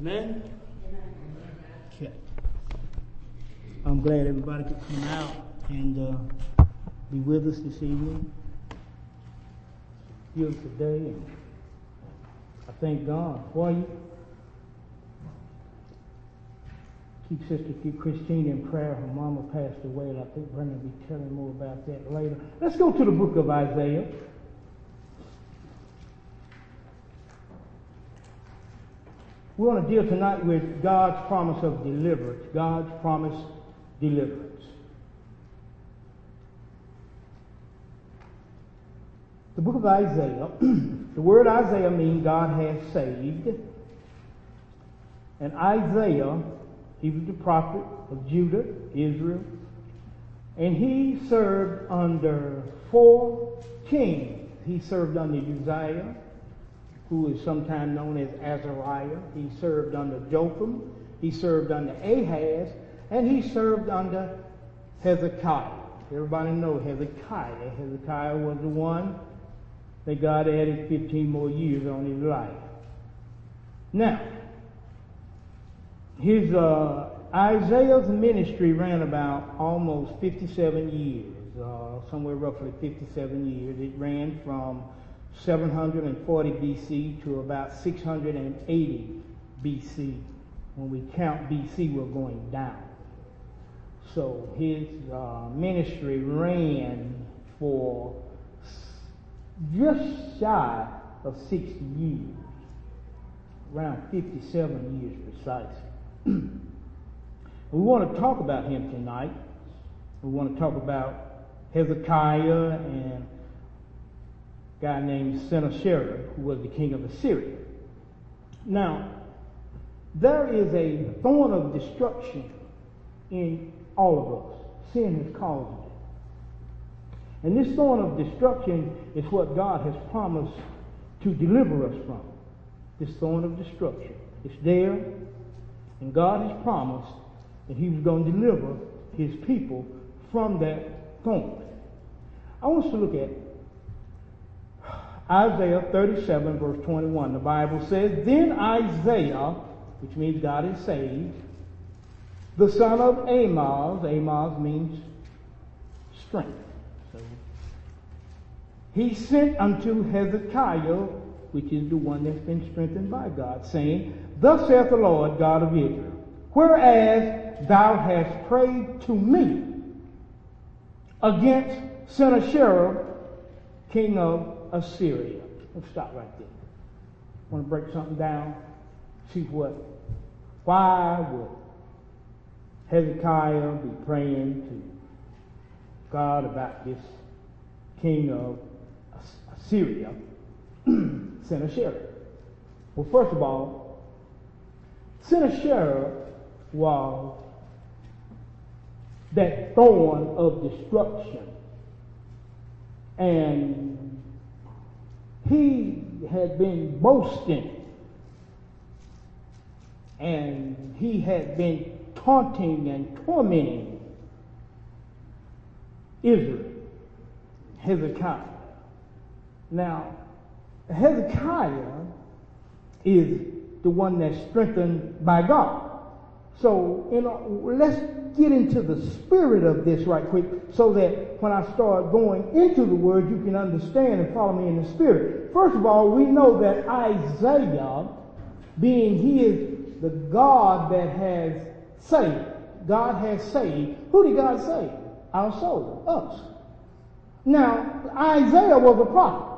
Amen? Okay. I'm glad everybody could come out and uh, be with us this evening. Beautiful day, and I thank God for you. Keep Sister, keep Christine in prayer. Her mama passed away, and I think Brenda will be telling more about that later. Let's go to the book of Isaiah. We want to deal tonight with God's promise of deliverance. God's promise deliverance. The book of Isaiah, the word Isaiah means God has saved. And Isaiah, he was the prophet of Judah, Israel. And he served under four kings. He served under Uzziah, who is sometimes known as Azariah. He served under Jotham. He served under Ahaz. And he served under Hezekiah. Everybody know Hezekiah. Hezekiah was the one that God added 15 more years on his life. Now, his uh, Isaiah's ministry ran about almost 57 years, uh, somewhere roughly 57 years. It ran from 740 BC to about 680 BC. When we count BC, we're going down. So his uh, ministry ran for just shy of 60 years, around 57 years precisely. we want to talk about him tonight. We want to talk about Hezekiah and guy named Sennacherib, who was the king of Assyria. Now, there is a thorn of destruction in all of us. Sin has caused it. And this thorn of destruction is what God has promised to deliver us from. This thorn of destruction. It's there, and God has promised that He was going to deliver His people from that thorn. I want us to look at Isaiah 37, verse 21. The Bible says, Then Isaiah, which means God is saved, the son of Amoz, Amoz means strength. So he sent unto Hezekiah, which is the one that's been strengthened by God, saying, Thus saith the Lord God of Israel, whereas thou hast prayed to me against Sennacherib, king of Assyria. Let's stop right there. Want to break something down? See what? Why would Hezekiah be praying to God about this king of Assyria, Sennacherib? Well, first of all, Sennacherib was that thorn of destruction. And he had been boasting and he had been taunting and tormenting Israel, Hezekiah. Now, Hezekiah is the one that's strengthened by God. So, you know, let's get into the spirit of this right quick so that when I start going into the word, you can understand and follow me in the spirit. First of all, we know that Isaiah, being he is the God that has saved, God has saved. Who did God save? Our soul, us. Now, Isaiah was a prophet.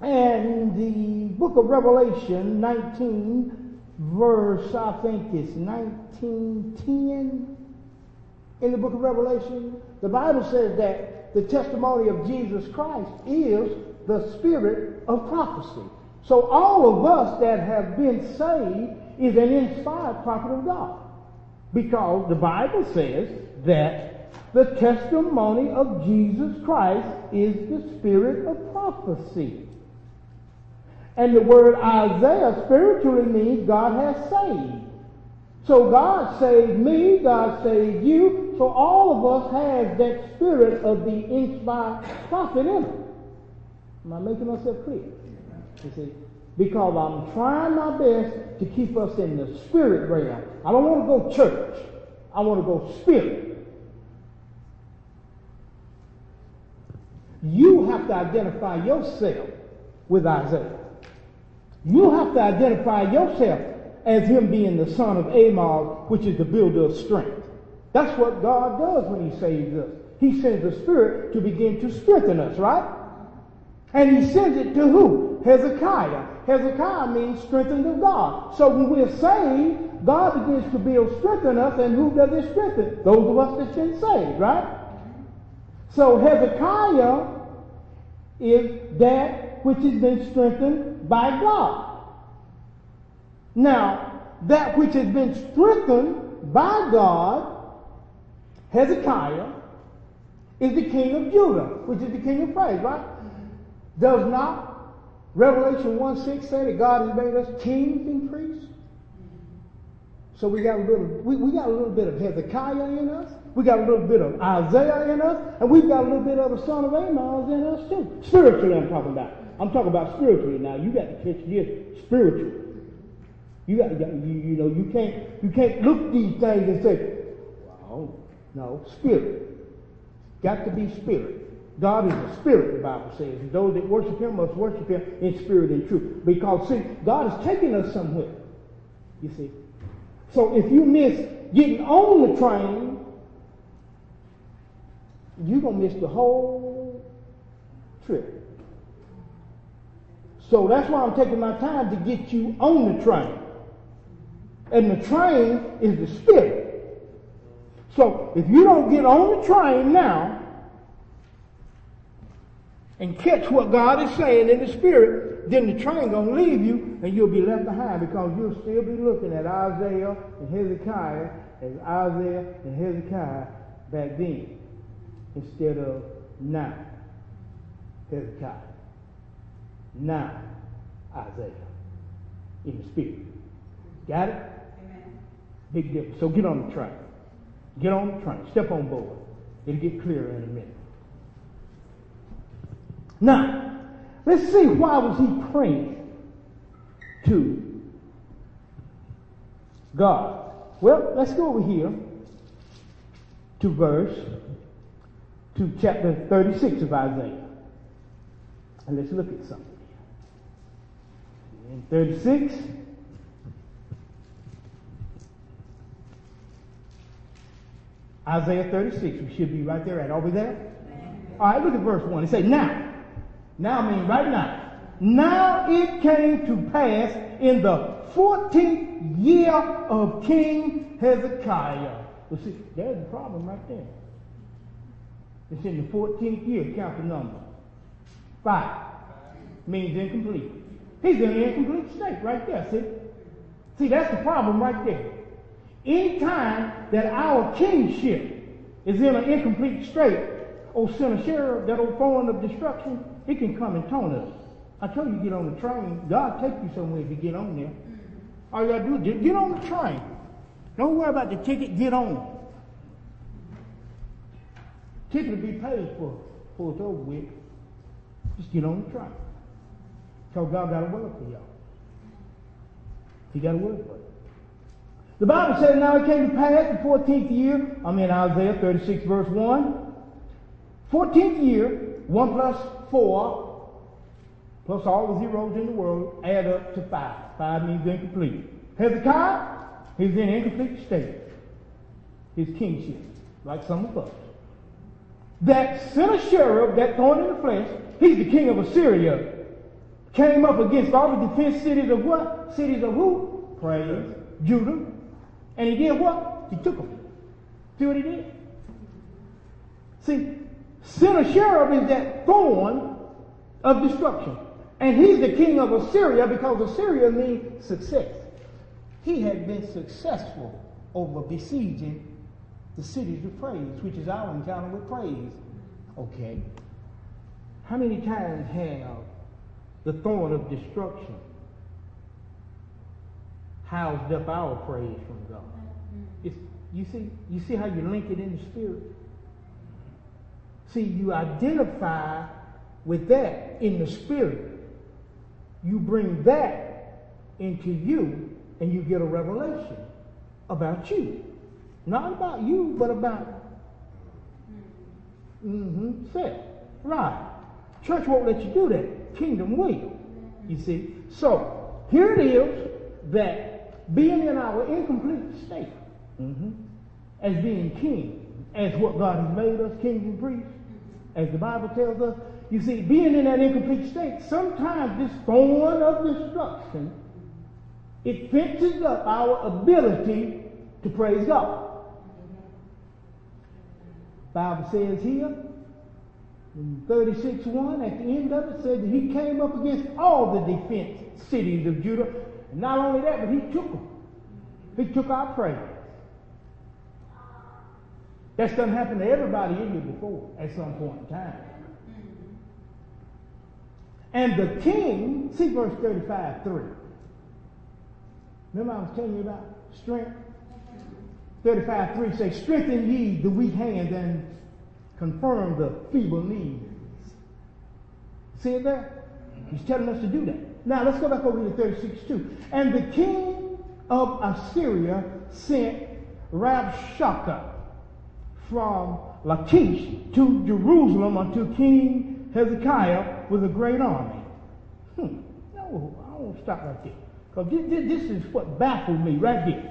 And the book of Revelation 19, verse, I think it's 1910 in the book of Revelation, the Bible says that the testimony of Jesus Christ is the spirit of prophecy. So all of us that have been saved is an inspired prophet of God. Because the Bible says that the testimony of Jesus Christ is the spirit of prophecy. And the word Isaiah spiritually means God has saved. So God saved me, God saved you, so all of us have that spirit of the inspired prophet in us. Am I making myself clear? You see? because I'm trying my best to keep us in the spirit realm. I don't want to go church. I want to go spirit. You have to identify yourself with Isaiah. You have to identify yourself as him being the son of Amoz, which is the builder of strength. That's what God does when he saves us. He sends the Spirit to begin to strengthen us, right? And he sends it to who? Hezekiah. Hezekiah means strengthened of God. So when we're saved, God begins to build strength in us, and who does it strengthen? Those of us that's been saved, right? So Hezekiah is that which has been strengthened by God. Now, that which has been strengthened by God, Hezekiah, is the king of Judah, which is the king of praise, right? Does not Revelation 1 6 say that God has made us kings and priests? So we got a little, we, we got a little bit of Hezekiah in us. We got a little bit of Isaiah in us, and we've got a little bit of the son of Amoz in us too. Spiritually, I'm talking about. I'm talking about spiritually now. You got to catch this spiritual. You got, you, you know, you can't, you can't look these things and say, well, no, spirit. Got to be spirit. God is a spirit, the Bible says. And those that worship him must worship him in spirit and truth. Because, see, God is taking us somewhere. You see. So if you miss getting on the train, you're going to miss the whole trip. So that's why I'm taking my time to get you on the train. And the train is the spirit. So if you don't get on the train now and catch what God is saying in the spirit, then the train gonna leave you and you'll be left behind because you'll still be looking at Isaiah and Hezekiah as Isaiah and Hezekiah back then instead of now Hezekiah. Now Isaiah in the spirit. Got it? Big difference. So get on the train. Get on the train. Step on board. It'll get clearer in a minute. Now, let's see why was he praying to God. Well, let's go over here to verse, to chapter 36 of Isaiah. And let's look at something In 36, Isaiah 36. We should be right there at. Are we there? All right, look at verse 1. It says, Now. Now I means right now. Now it came to pass in the 14th year of King Hezekiah. Well, see, there's the problem right there. It's in the 14th year. Count the number. Five. Means incomplete. He's in an incomplete state right there, see? See, that's the problem right there. Any time that our kingship is in an incomplete state, oh Sennacherib, that old thorn of destruction, it can come and taunt us. I tell you get on the train. God take you somewhere if you get on there. Mm-hmm. All you gotta do is get on the train. Don't worry about the ticket, get on. Ticket will be paid for before it's over with. Just get on the train. Tell God got a word for y'all. He got a word for you. The Bible says, Now it came to pass the 14th year, I'm in Isaiah 36, verse 1. 14th year, 1 plus 4, plus all the zeros in the world, add up to 5. 5 means incomplete. Hezekiah, he's in incomplete state. His kingship, like some of us. That Sennacherib, that thorn in the flesh, he's the king of Assyria, came up against all the defense cities of what? Cities of who? Praise. Judah, and he did what? He took them. See what he did? See, Sennacherib is that thorn of destruction. And he's the king of Assyria because Assyria means success. He had been successful over besieging the cities of praise, which is our encounter with praise. Okay. How many times have the thorn of destruction housed up our praise from God. It's, you see, you see how you link it in the spirit. See, you identify with that in the spirit. you bring that into you and you get a revelation about you. Not about you, but about mm-hmm, self. Right. Church won't let you do that. Kingdom will. You see? So, here it is that being in our incomplete state, mm-hmm, as being king, as what God has made us, kings and priests, as the Bible tells us, you see, being in that incomplete state, sometimes this thorn of destruction, it fences up our ability to praise God. Bible says here, in 36 1, at the end of it, said that he came up against all the defense cities of Judah. And not only that, but he took them. He took our praise. That's done happened to everybody in here before at some point in time. And the king, see verse 35, 3. Remember I was telling you about strength? 35, 3 says, Strengthen ye the weak hands and confirm the feeble knees. See it there? He's telling us to do that. Now let's go back over to 36, 2. And the king of Assyria sent Rabshakeh from Lachish to Jerusalem unto King Hezekiah with a great army. Hmm. No, I won't stop right there. Because this, this is what baffled me right here.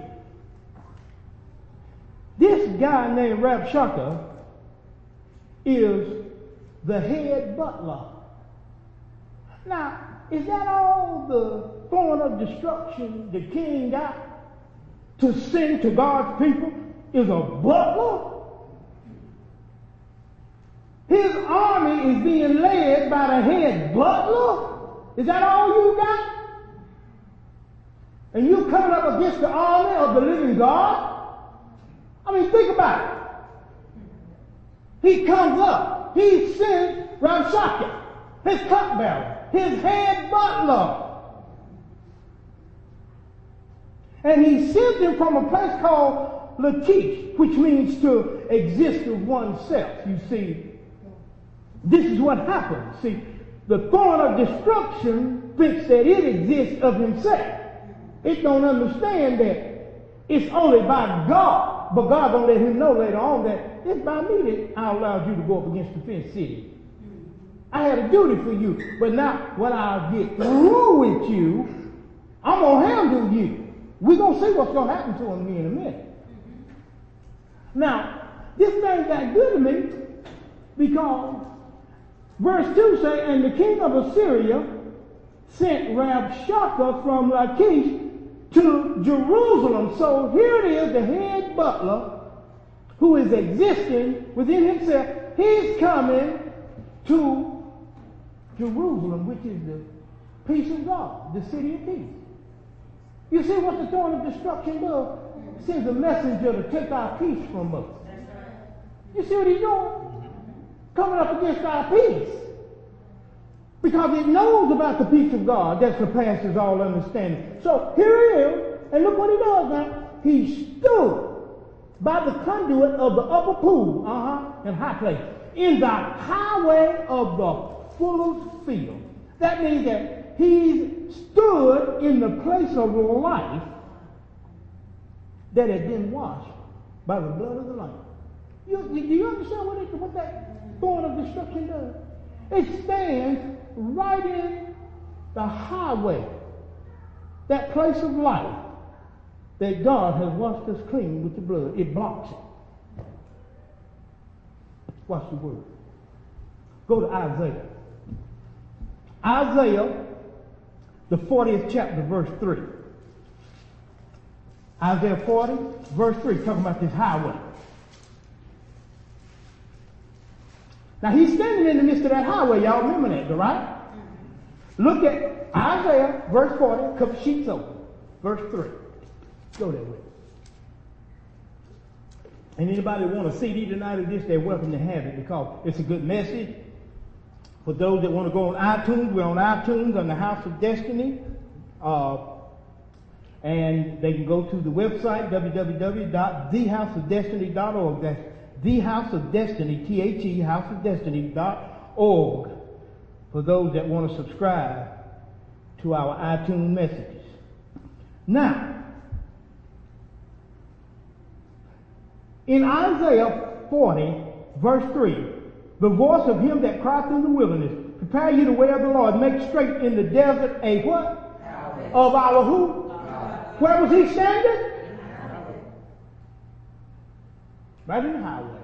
This guy named Rabshakeh is the head butler. Now, is that all the thorn of destruction the king got to send to God's people? Is a butler? His army is being led by the head butler. Is that all you got? And you coming up against the army of the living God? I mean, think about it. He comes up. He sends Rabshakeh, his cupbearer, his head butler. And he sends him from a place called Lachish, which means to exist of oneself. You see, this is what happens. See, the thorn of destruction thinks that it exists of himself. It don't understand that it's only by God, but God gonna let him know later on that it's by me that I allowed you to go up against the fenced city. I had a duty for you, but now when I get through with you, I'm gonna handle you. We're gonna see what's gonna happen to him in a minute. Now, this thing got good to me because Verse 2 say, And the king of Assyria sent Rabshakeh from Lachish to Jerusalem. So here it is, the head butler who is existing within himself. He's coming to Jerusalem, which is the peace of God, the city of peace. You see what the thorn of destruction does? It sends a messenger to take our peace from us. You see what he's doing? coming up against our peace. Because it knows about the peace of God that surpasses all understanding. So here he is, and look what he does now. He stood by the conduit of the upper pool, uh-huh, in high place, in the highway of the fuller's field. That means that he stood in the place of life that had been washed by the blood of the Lamb. You, do you understand what, it, what that thorn of destruction does? It stands right in the highway, that place of life that God has washed us clean with the blood. It blocks it. Watch the word. Go to Isaiah. Isaiah, the 40th chapter, verse 3. Isaiah 40, verse 3, talking about this highway. Now he's standing in the midst of that highway. Y'all remember that, right? Look at Isaiah, verse 40, couple sheets over. Verse 3. Go that way. And anybody want a CD tonight of this, they're welcome to have it because it's a good message. For those that want to go on iTunes, we're on iTunes on the House of Destiny. Uh, and they can go to the website, www.thehouseofdestiny.org. That's the House of Destiny, T-H-E, houseofdestiny.org, for those that want to subscribe to our iTunes messages. Now, in Isaiah 40, verse 3, the voice of him that cried through the wilderness, prepare you the way of the Lord, make straight in the desert a what? Of our who? Where was he standing? Right in the highway.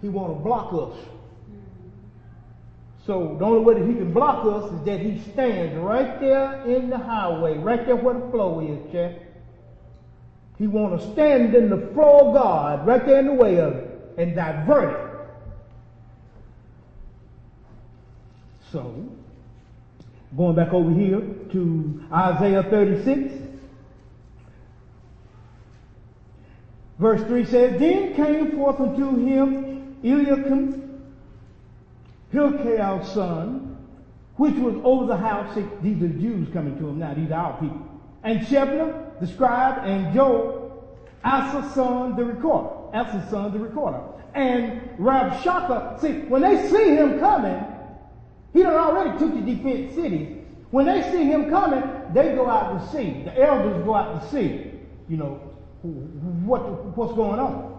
He want to block us. So the only way that he can block us is that he stands right there in the highway, right there where the flow is, Jeff. He want to stand in the flow of God, right there in the way of it, and divert it. So, going back over here to Isaiah 36, verse 3 says, Then came forth unto him Eliakim, Hilkiah's son, which was over the house. These are Jews coming to him now. These are our people. And Shebna, the scribe, and Joel, Asa's son, the recorder. Asa's son, the recorder. And Rabshakeh, see, when they see him coming, he done already took the defense cities. When they see him coming, they go out to see. The elders go out to see, you know, what, what's going on.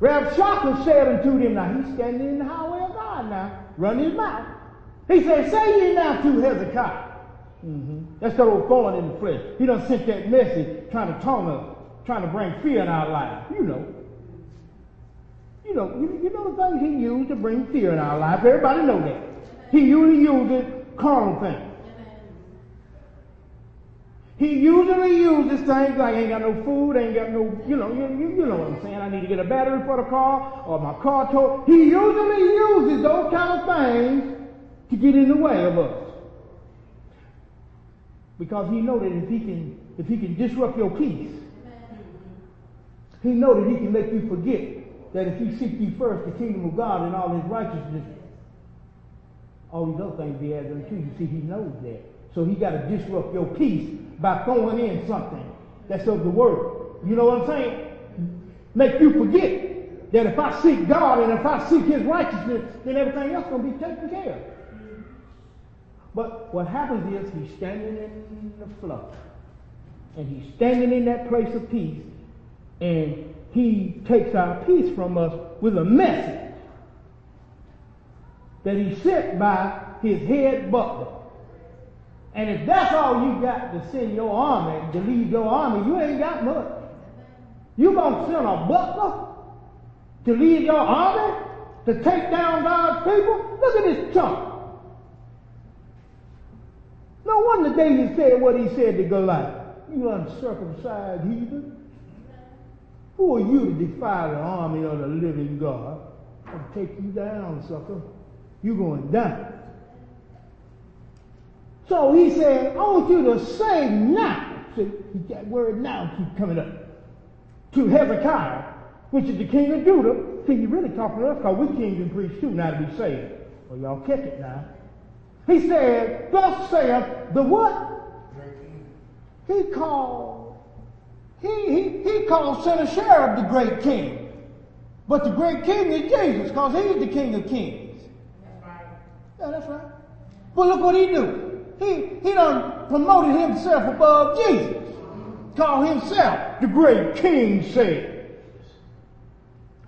Rabshakeh said unto them, now he's standing in the highway of God now, run his mouth. He said, say ye now to Hezekiah. Mm-hmm. That's that old thorn in the flesh. He done sent that message trying to taunt us, trying to bring fear in our life. You know. You know, you, you know the things he used to bring fear in our life. Everybody know that. He usually uses carnal things. He usually uses things like ain't got no food, ain't got no, you know, you, you, know what I'm saying. I need to get a battery for the car or my car towed. He usually uses those kind of things to get in the way of us. Because he know that if he can, if he can disrupt your peace, he know that he can make you forget that if you seek ye first the kingdom of God and all his righteousness, all these other things be added unto you. You see, he knows that. So he got to disrupt your peace by throwing in something that's of the word. You know what I'm saying? Make you forget that if I seek God and if I seek his righteousness, then everything else going to be taken care of. But what happens is he's standing in the flow. And he's standing in that place of peace. And he takes our peace from us with a message that he sent by his head butler. And if that's all you got to send your army, to lead your army, you ain't got much. You gonna send a butler to lead your army to take down God's people? Look at this chunk. No wonder David said what he said to Goliath. You uncircumcised heathen. Who are you to defy the army of the living God? I'll take you down, sucker. You're going down. So he said, I want you to say now. See, that word now keep coming up. To Hezekiah, which is the king of Judah. See, he really talking to us because we kings and priests too now to be saved. Well, y'all catch it now. He said, Thus saith the what? He called, he, he, he called Sennacherib the great king. But the great king is Jesus because he's the king of kings. That's right. Yeah, that's right. But look what he do. He, he done promoted himself above Jesus. Called himself the great king said.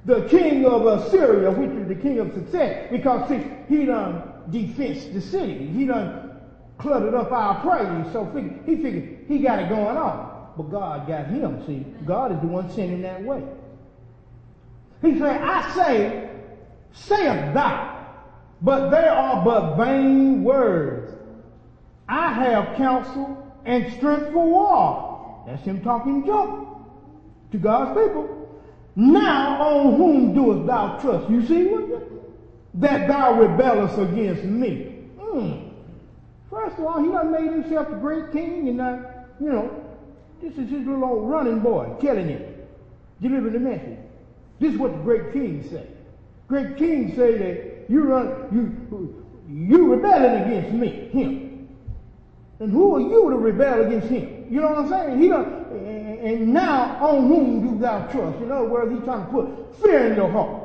The king of Assyria, which is the king of success, because see, he done defense the city. He done cluttered up our praise. So he figured he got it going on. But God got him. See, God is the one sending that way. He said, I say, sayeth thou, but they are but vain words. I have counsel and strength for war. That's him talking junk to God's people. Now on whom doest thou trust? You see what? That thou rebellest against me. Mm. First of all, he done made himself a great king and uh, you know, this is his little old running boy telling it, delivering the message. This is what the great king say. Great king say that you run, you, you rebelling against me, him. And who are you to rebel against him? You know what I'm saying? He done, and now on whom do thou trust? In other words, he's trying to put fear in your heart.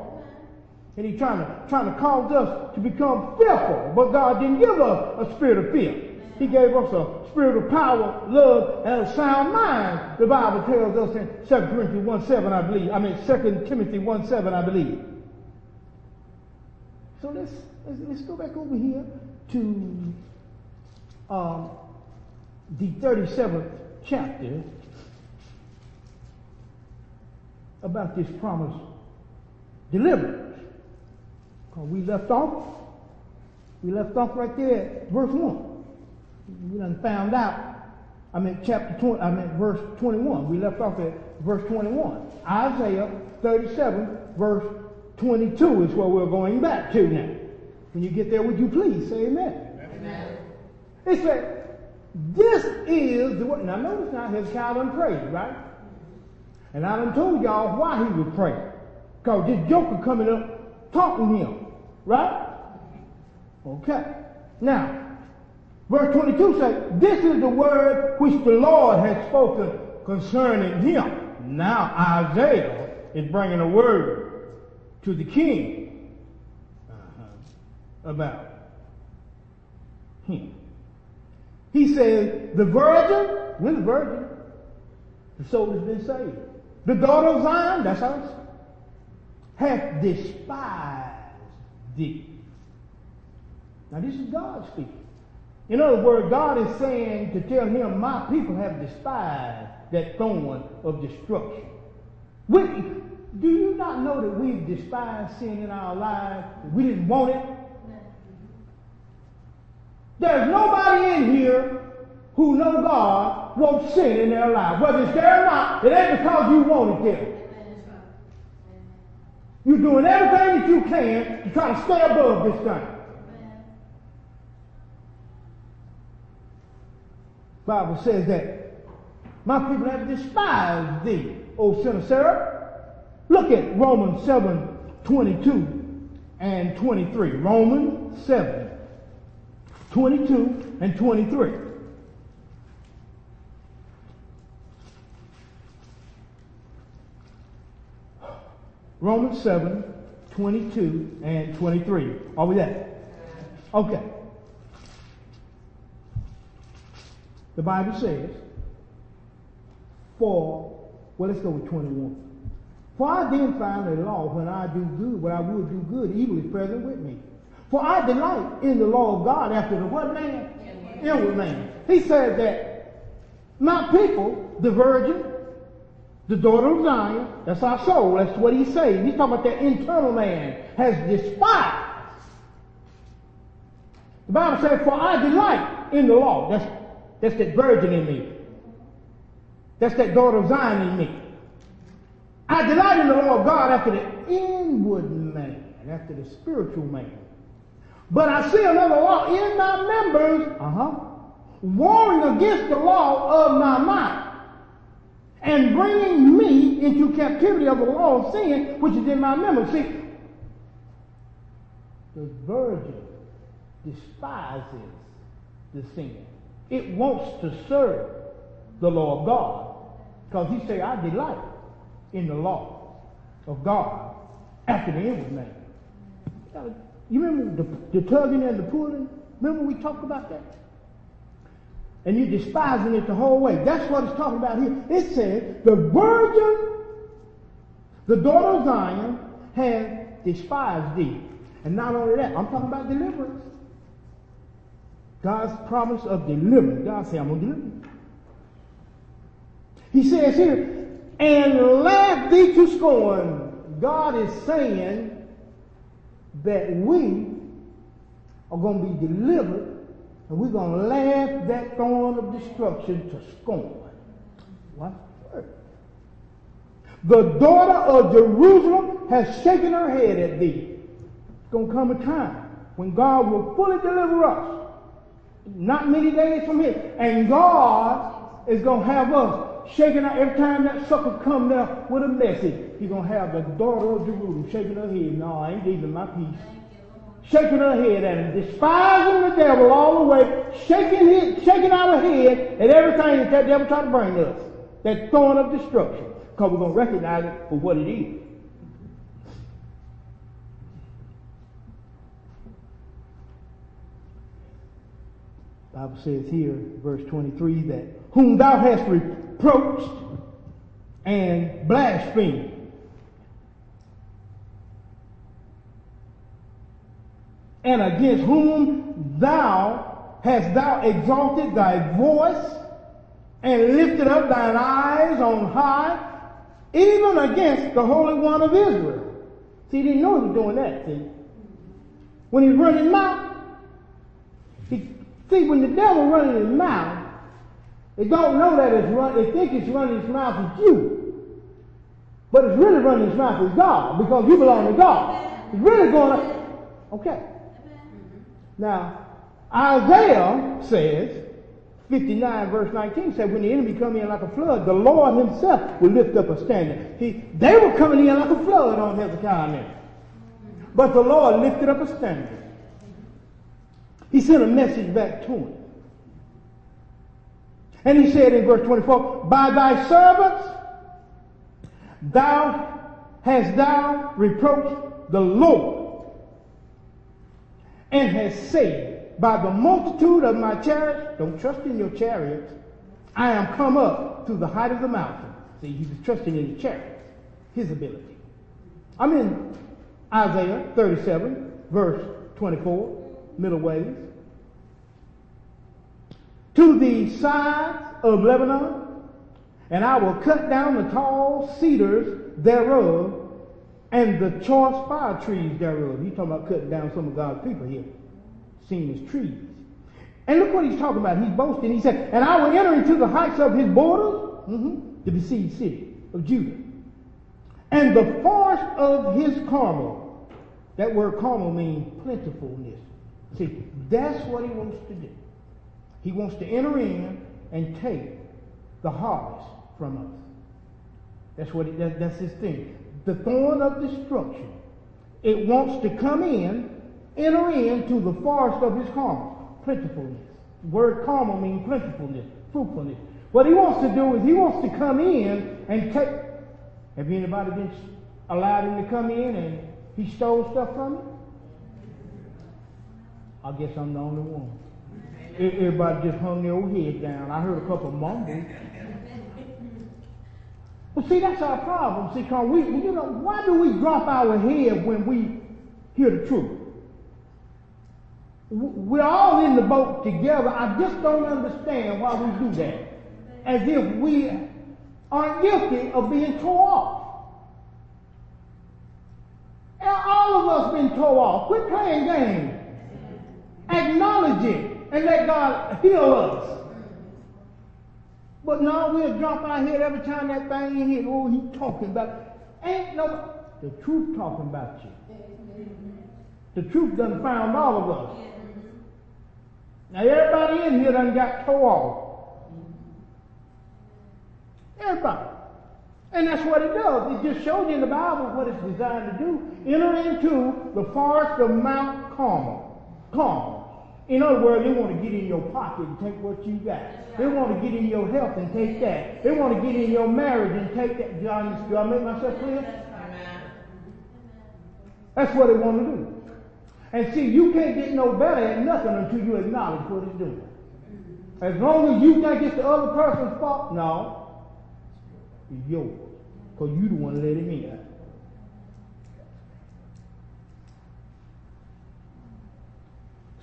And he's trying to, trying to cause us to become fearful. But God didn't give us a spirit of fear. He gave us a spirit of power, love, and a sound mind. The Bible tells us in 2 Corinthians 1 7, I believe. I mean, 2 Timothy 1 7, I believe. So let's, let's, let's go back over here to um, the 37th chapter about this promise deliverance. Because we left off, we left off right there verse 1. We done found out, I mean chapter 20, I mean verse 21. We left off at verse 21. Isaiah 37 verse 22 is where we're going back to now. When you get there, would you please say amen? Amen. It said, this is the word. Now notice now Hezekiah prayed, right? And I done told y'all why he was praying. Because this joker coming up talking to him. Right? Okay. Now, verse 22 says, This is the word which the Lord has spoken concerning him. Now Isaiah is bringing a word to the king uh-huh, about him. He says, the virgin, we're the virgin, the soul has been saved. The daughter of Zion, that's us, hath despised thee. Now this is God speaking. In other words, God is saying to tell him, my people have despised that thorn of destruction. We, do you not know that we've despised sin in our lives? We didn't want it. There's nobody in here who know God won't sin in their life. Whether it's there or not, it ain't because you want it there. You're doing everything that you can to try to stay above this thing. Bible says that my people have despised thee, O sinner Sarah. Look at Romans 7, 22 and 23. Romans 7, 22 and 23. Romans 7, 22 and 23. Are we there? Okay. The Bible says, for, well, let's go with 21. For I then find a law when I do good, when I would do good, evil is present with me. For I delight in the law of God after the what man? Inward man. He said that my people, the virgin, the daughter of Zion, that's our soul, that's what he's saying. He's talking about that internal man has despised. The Bible says, for I delight in the law. That's, that's that virgin in me. That's that daughter of Zion in me. I delight in the law of God after the inward man, after the spiritual man. But I see another law in my members, uh-huh, warring against the law of my mind and bringing me into captivity of the law of sin, which is in my memory. See, the virgin despises the sin. It wants to serve the law of God. Because he say, I delight in the law of God after the inward man. You remember the, the tugging and the pulling? Remember we talked about that? and you're despising it the whole way. That's what it's talking about here. It says, the virgin, the daughter of Zion, has despised thee. And not only that, I'm talking about deliverance. God's promise of deliverance. God said, I'm going to deliver you. He says here, and laugh thee to scorn. God is saying that we are going to be delivered and we're going to laugh that thorn of destruction to scorn. What? The daughter of Jerusalem has shaken her head at thee. It's going to come a time when God will fully deliver us. Not many days from here. And God is going to have us shaking our, every time that sucker come there with a message, he's going to have the daughter of Jerusalem shaking her head. No, I ain't leaving my peace shaking her head at him, despising the devil all the way, shaking his, shaking our head at everything that that devil tried to bring us. That thorn of destruction. Because we're going to recognize it for what it is. Bible says here, verse 23, that whom thou hast reproached and blasphemed. And against whom thou hast thou exalted thy voice and lifted up thine eyes on high, even against the Holy One of Israel. See, he didn't know he was doing that, see. When he's running his mouth, he, see, when the devil running his mouth, they don't know that it's run, they think it's running his mouth at you. But it's really running his mouth with God, because you belong to God. It's really going up. Okay. Now, Isaiah says, 59 verse 19 said, when the enemy come in like a flood, the Lord himself will lift up a standard. He, they were coming in like a flood on Hezekiah now. But the Lord lifted up a standard. He sent a message back to him. And he said in verse 24, By thy servants thou hast thou reproached the Lord and hast said, by the multitude of my chariots, don't trust in your chariots, I am come up to the height of the mountain. See, he was trusting in his chariots, his ability. I'm in Isaiah 37, verse 24, middle ways. To the sides of Lebanon, and I will cut down the tall cedars thereof, and the choice fire trees thereof. He's talking about cutting down some of God's people here seen as trees. And look what he's talking about. He's boasting. He said, And I will enter into the heights of his borders, mm-hmm, the besieged city of Judah, and the forest of his Carmel. That word Carmel means plentifulness. See, that's what he wants to do. He wants to enter in and take the harvest from us. That's what that, that's his thing. The thorn of destruction. It wants to come in enter into the forest of his Carmel. Plentifulness. The word Carmel means plentifulness, fruitfulness. What he wants to do is he wants to come in and take. Have anybody been allowed him to come in and he stole stuff from you? I guess I'm the only one. Everybody just hung their old head down. I heard a couple mumbles. Well, see, that's our problem. See, because we, you know, why do we drop our head when we hear the truth? We're all in the boat together. I just don't understand why we do that. As if we aren't guilty of being tore off. And all of us been tore off. Quit playing games. Acknowledge it and let God heal us. But no, we'll drop our head every time that thing in here. Oh, he talking about. Ain't no the truth talking about you. The truth done found all of us. Now everybody in here done got tore off. Everybody. And that's what it does. It just shows you in the Bible what it's designed to do. Enter into the forest of Mount Carmel. Carmel. In other words, they want to get in your pocket and take what you got. They want to get in your health and take that. They want to get in your marriage and take that. Do I, do I make myself clear? That's what they want to do. And see, you can't get no better at nothing until you acknowledge what it's doing. As long as you think it's the other person's fault, no, it's yours. Because you the one let him in.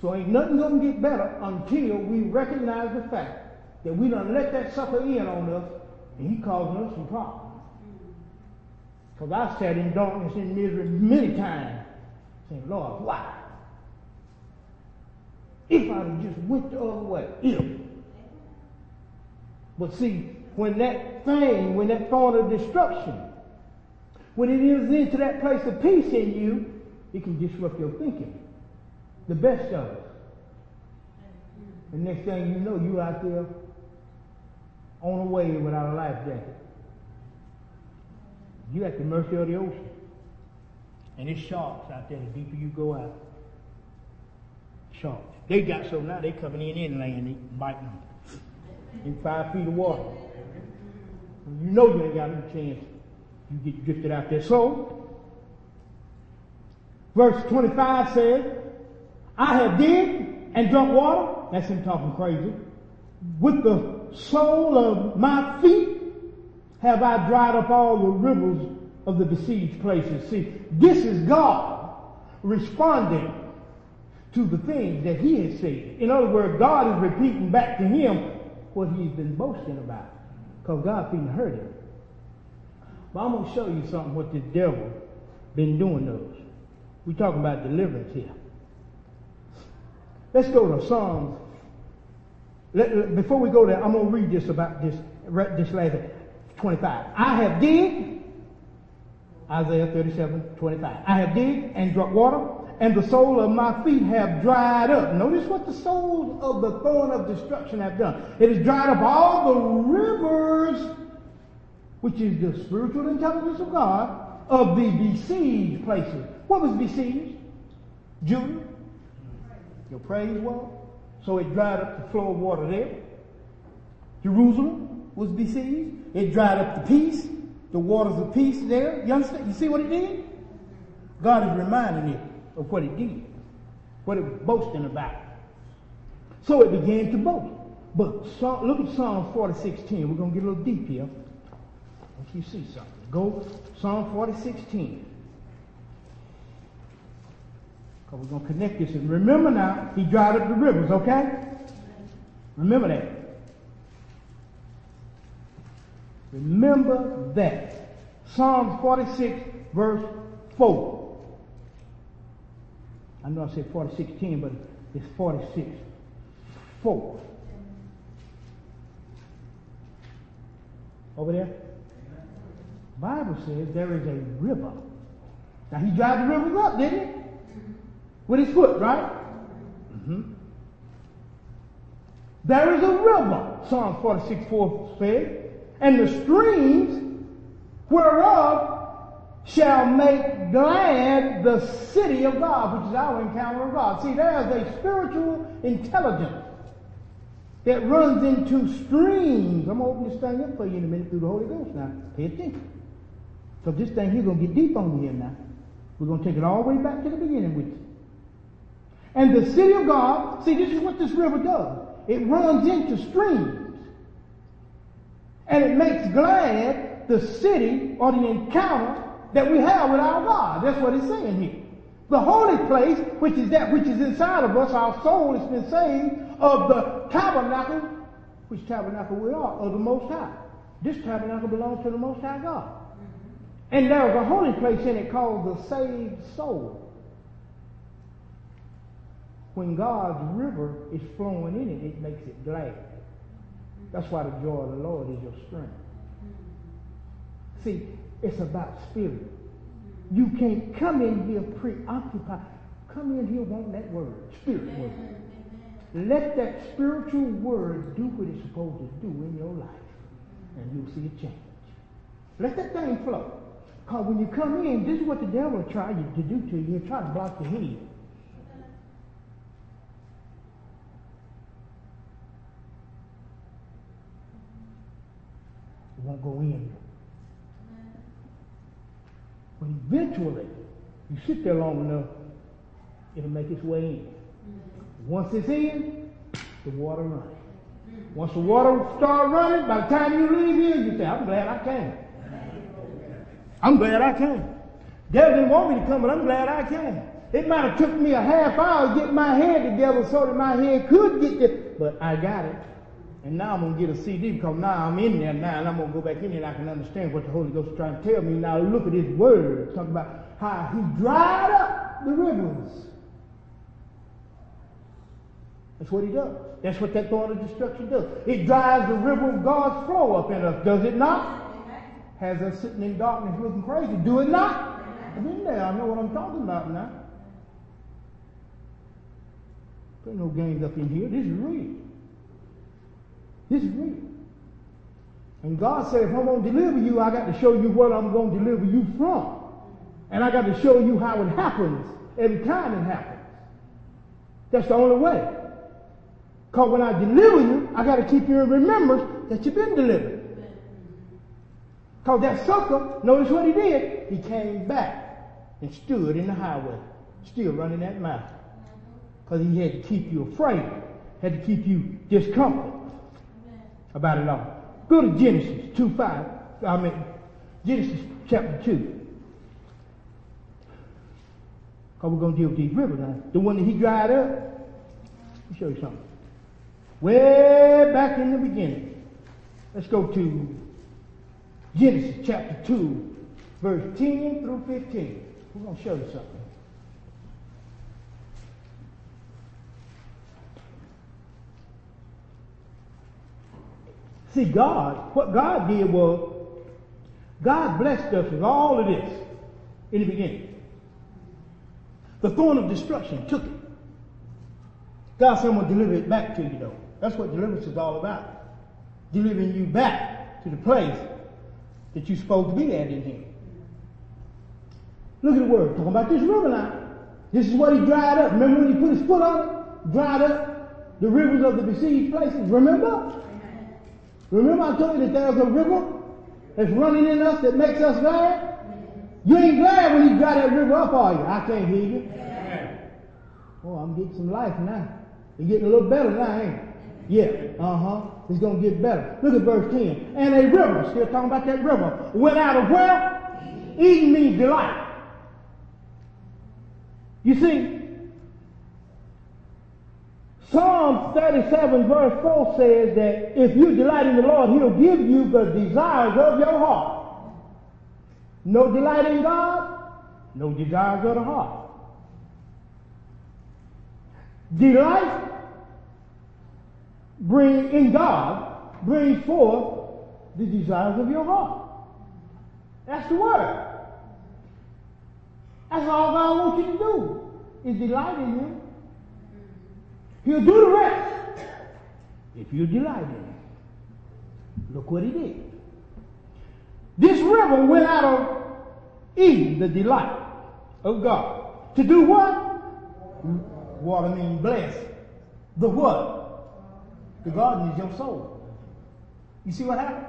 So ain't nothing gonna get better until we recognize the fact that we done let that sucker in on us and he causing us some problems. Because I sat in darkness and misery many times saying, Lord, why? If I just went the other way, if. But see, when that thing, when that thought of destruction, when it is into that place of peace in you, it can disrupt your thinking. The best of it. The next thing you know, you out there on a wave without a life jacket. You at the mercy of the ocean. And it's sharks out there the deeper you go out. Sharks. They got so now they coming in inland and biting them. In five feet of water. You know you ain't got no chance. You get drifted out there. So, verse 25 says, I have digged and drunk water, that's him talking crazy. With the sole of my feet have I dried up all the rivers of the besieged places. See, this is God responding to the things that he has said. In other words, God is repeating back to him what he's been boasting about. Because God couldn't hurt him. But I'm going to show you something what the devil been doing those. We're talking about deliverance here. Let's go to Psalms. Let, before we go there, I'm going to read this about this, this last 25. I have digged, Isaiah 37, 25. I have digged and drunk water, and the sole of my feet have dried up. Notice what the soles of the thorn of destruction have done. It has dried up all the rivers, which is the spiritual intelligence of God, of the besieged places. What was besieged? Judah. Your praise wall. So it dried up the flow of water there. Jerusalem was besieged. It dried up the peace, the waters of peace there. You understand? You see what it did? God is reminding it of what it did, what it was boasting about. So it began to boast. But look at Psalm 46:10. We're going to get a little deep here. If you see something. Go Psalm 46:10. Because we're going to connect this. And remember now, he dried up the rivers, okay? Remember that. Remember that. Psalms 46, verse 4. I know I said 46:10, but it's 46, 4. Over there? Bible says there is a river. Now he dried the rivers up, didn't he? With his foot, right? Mm-hmm. There is a river, Psalm 46, 4 says, and the streams whereof shall make glad the city of God, which is our encounter of God. See, there is a spiritual intelligence that runs into streams. I'm going to open this thing up for you in a minute through the Holy Ghost now. Pay attention. So this thing here going to get deep on you now. We're going to take it all the way back to the beginning with you. And the city of God, see, this is what this river does. It runs into streams. And it makes glad the city or the encounter that we have with our God. That's what it's saying here. The holy place, which is that which is inside of us, our soul has been saved of the tabernacle, which tabernacle we are, of the Most High. This tabernacle belongs to the Most High God. And there's a holy place in it called the saved soul. When God's river is flowing in it, it makes it glad. That's why the joy of the Lord is your strength. See, it's about spirit. You can't come in here preoccupied. Come in here wanting that word, spirit word. Let that spiritual word do what it's supposed to do in your life, and you'll see a change. Let that thing flow. Because when you come in, this is what the devil will try to do to you. He'll try to block your head. It won't go in. But eventually, you sit there long enough, it'll make its way in. Once it's in, the water runs. Once the water starts running, by the time you leave here, you say, I'm glad I came. I'm glad I came. Devil didn't want me to come, but I'm glad I came. It might have took me a half hour to get my head together so that my head could get there, but I got it. And now I'm going to get a CD because now I'm in there now and I'm going to go back in there and I can understand what the Holy Ghost is trying to tell me. Now look at his word. Talking about how he dried up the rivers. That's what he does. That's what that thorn of destruction does. It drives the river of God's flow up in us, does it not? has us sitting in darkness looking crazy. Do it not? I've been there. I know what I'm talking about now. There ain't no games up in here. This is real. This is real. And God said, if I'm going to deliver you, I got to show you what I'm going to deliver you from. And I got to show you how it happens every time it happens. That's the only way. Because when I deliver you, I got to keep you in remembrance that you've been delivered. Because that sucker, notice what he did. He came back and stood in the highway, still running that mouth. Because he had to keep you afraid. had to keep you discomfort about it all. Go to Genesis 2 5. I mean, Genesis chapter 2. Because we're going to deal with these rivers now. The one that he dried up. Let me show you something. Way back in the beginning. Let's go to Genesis chapter 2, verse 10 through 15. We're going to show you something. See, God, what God did was, God blessed us with all of this in the beginning. The thorn of destruction took it. God said, I'm going to deliver it back to you, though. That's what deliverance is all about. Delivering you back to the place that you're supposed to be at in Him. Look at the word. Talking about this river now. This is what he dried up. Remember when he put his foot on it? Dried up the rivers of the besieged places. Remember? Remember I told you that there's a river that's running in us that makes us glad? You ain't glad when you got that river up, are you? I can't hear you. Oh, I'm getting some life now. You're getting a little better now, ain't? Yeah, uh-huh. It's gonna get better. Look at verse 10. And a river, still talking about that river, went out of where? Eden means delight. You see, Psalm 37 verse 4 says that if you delight in the Lord, He'll give you the desires of your heart. No delight in God, no desires of the heart. Delight bring in God brings forth the desires of your heart. That's the word. That's all God wants you to do is delight in Him. He'll do the rest if you delight in it. Look what He did. This river went out of Eden, the delight of God. To do what? Water means bless. The what? The garden is your soul. You see what happened?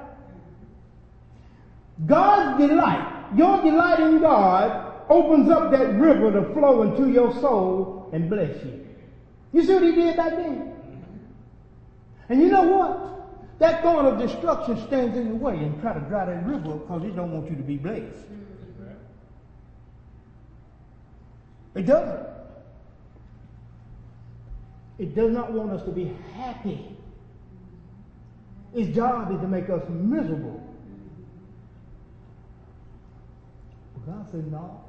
God's delight, your delight in God, opens up that river to flow into your soul and bless you. You see what he did back then? And you know what? That thorn of destruction stands in the way and try to dry that river up because it don't want you to be blessed. It doesn't. It does not want us to be happy. Its job is to make us miserable. But God said, no,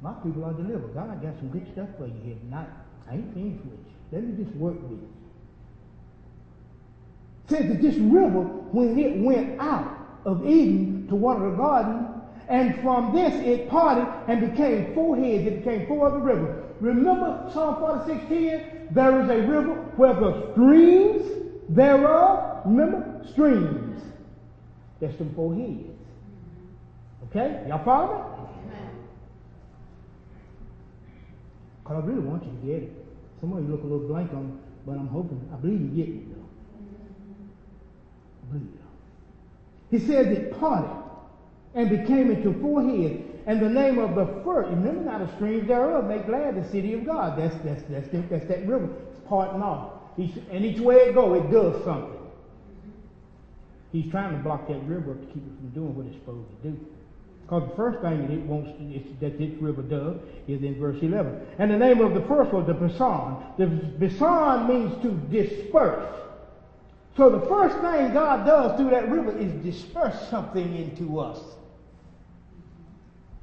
my people are delivered. God I got some good stuff for you here tonight. I ain't finished with you. Let me just work with you. Says that this river, when it went out of Eden to water the garden, and from this it parted and became four heads. It became four other rivers. Remember Psalm 46, 10? There is a river where the streams thereof, remember? Streams. That's them four heads. Okay? Y'all follow me? Because I really want you to get it. Some of you look a little blank on but I'm hoping, I believe you get it though. I believe you. He says it parted and became into four heads. And the name of the first, remember now the streams thereof make glad the city of God. That's that's that's that's, that river. It's parting off. And each way it go, it does something. He's trying to block that river to keep it from doing what it's supposed to do. Because the first thing that it wants that this river does is in verse 11. And the name of the first was the Pison. The Pison means to disperse. So the first thing God does through that river is disperse something into us.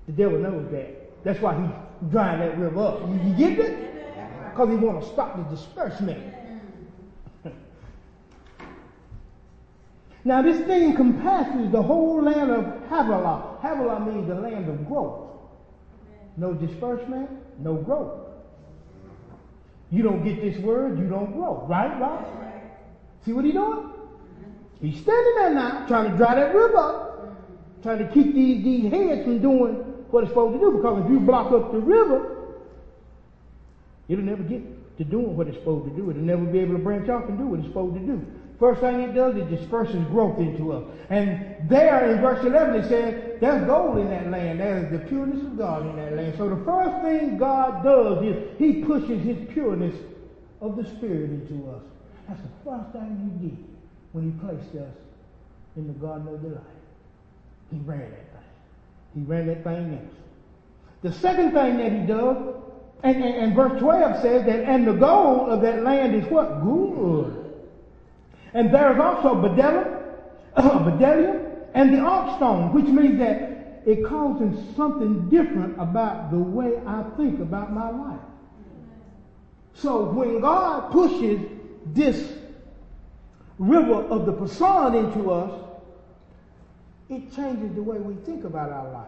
The devil knows that. That's why he's drying that river up. You, get it? Because he wants to stop the disbursement. Now, this thing compasses the whole land of Havilah. Havilah means the land of growth. No disbursement, no growth. You don't get this word, you don't grow. Right, right? See what he's doing? He's standing there now, trying to dry that river up, trying to keep these, these heads from doing what it's supposed to do. Because if you block up the river, it'll never get to doing what it's supposed to do. It'll never be able to branch off and do what it's supposed to do. First thing it does, it disperses growth into us. And there in verse 11 it says, there's gold in that land. There's the pureness of God in that land. So the first thing God does is he pushes his pureness of the Spirit into us. That's the first thing he did when he placed us in the Garden of Delight. He ran that thing. He ran that thing in The second thing that he does, and, and, and verse 12 says that, and the gold of that land is what? Good. And there's also bdellium, uh, and the onyx stone, which means that it causes something different about the way I think about my life. So when God pushes this river of the Pison into us, it changes the way we think about our life.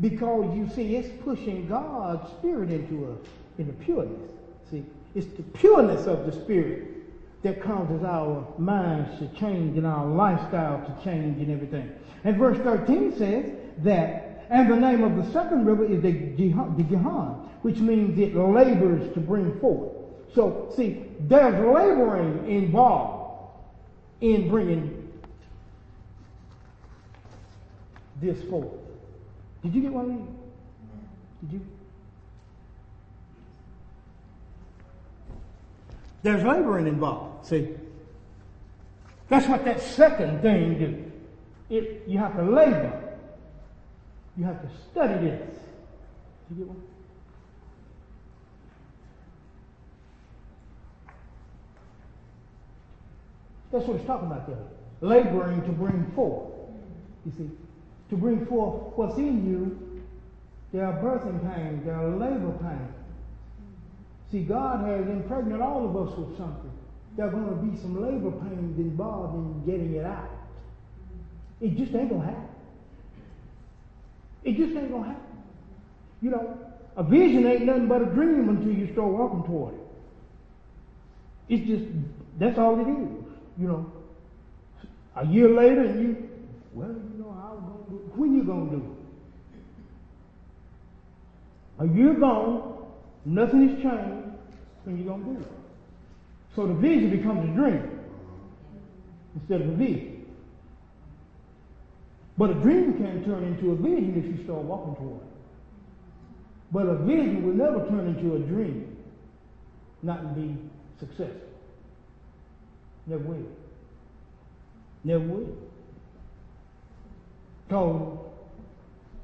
Because you see, it's pushing God's spirit into us in the pureness. See, it's the pureness of the spirit that causes our minds to change and our lifestyle to change and everything. And verse 13 says that, and the name of the second river is the Gihon, which means it labors to bring forth. So, see, there's laboring involved in bringing this forth. Did you get one of these? Did you? There's laboring involved. See? That's what that second thing do. It, you have to labor. You have to study this. You get one? That's what it's talking about there. Laboring to bring forth. You see, to bring forth what's in you, there are birthing pains, there are labor pains. See, God has impregnated all of us with something. There's going to be some labor pains involved in getting it out. It just ain't going to happen. It just ain't going to happen. You know, a vision ain't nothing but a dream until you start walking toward it. It's just, that's all it is you know, a year later and you, well, you know, I was going to do it. When you going to do it? A year gone, nothing has changed, when you going to do it? So the vision becomes a dream instead of a vision. But a dream can turn into a vision if you start walking toward it. But a vision will never turn into a dream, not be successful. Never will. Never will. So,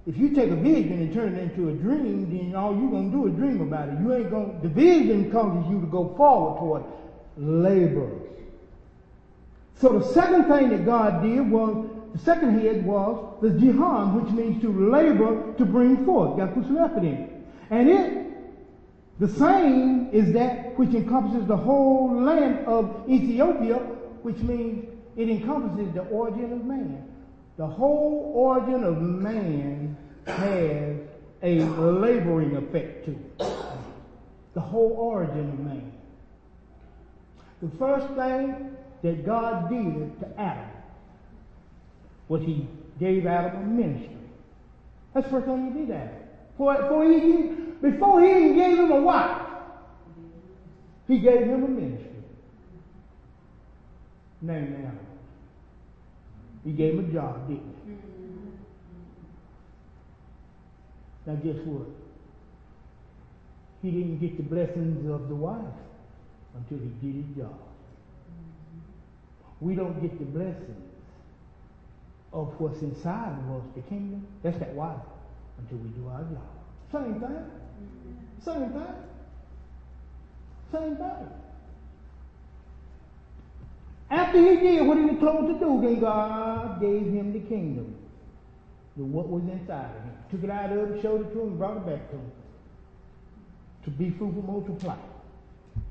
if you take a vision and turn it into a dream, then all you're going to do is dream about it. You ain't going the vision causes you to go forward toward labor. So the second thing that God did was, the second head was the Gihon, which means to labor to bring forth. To put some effort in. And it the same is that which encompasses the whole land of Ethiopia, which means it encompasses the origin of man. The whole origin of man has a laboring effect to it. The whole origin of man. The first thing that God did to Adam was he gave Adam a ministry. That's the first thing he did to Adam. Before, he, before he even gave him a wife, he gave him a ministry named Adam. He gave him a job, didn't he? Mm-hmm. Now guess what? He didn't get the blessings of the wife until he did his job. Mm-hmm. We don't get the blessings of what's inside of us, the kingdom. That's that wife until we do our job. Same thing. Mm-hmm. Same thing. Same thing. After he did what he was told to do, then God gave him the kingdom. The what was inside of him. Took it out of him, showed it to him, brought it back to him. To be fruitful, multiply,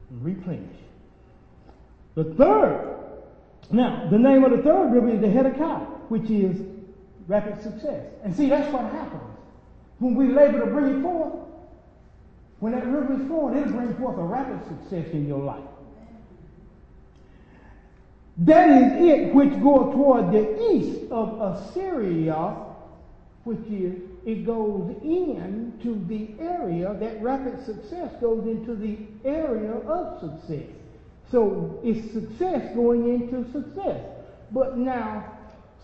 and replenish. The third, now, the name of the third river is the Hiddekel, which is rapid success. And see, that's what happens when we labor to bring it forth, when that river is flowing, it'll bring forth a rapid success in your life. That is it which goes toward the east of Assyria, which is, it goes into the area, that rapid success goes into the area of success. So it's success going into success. But now,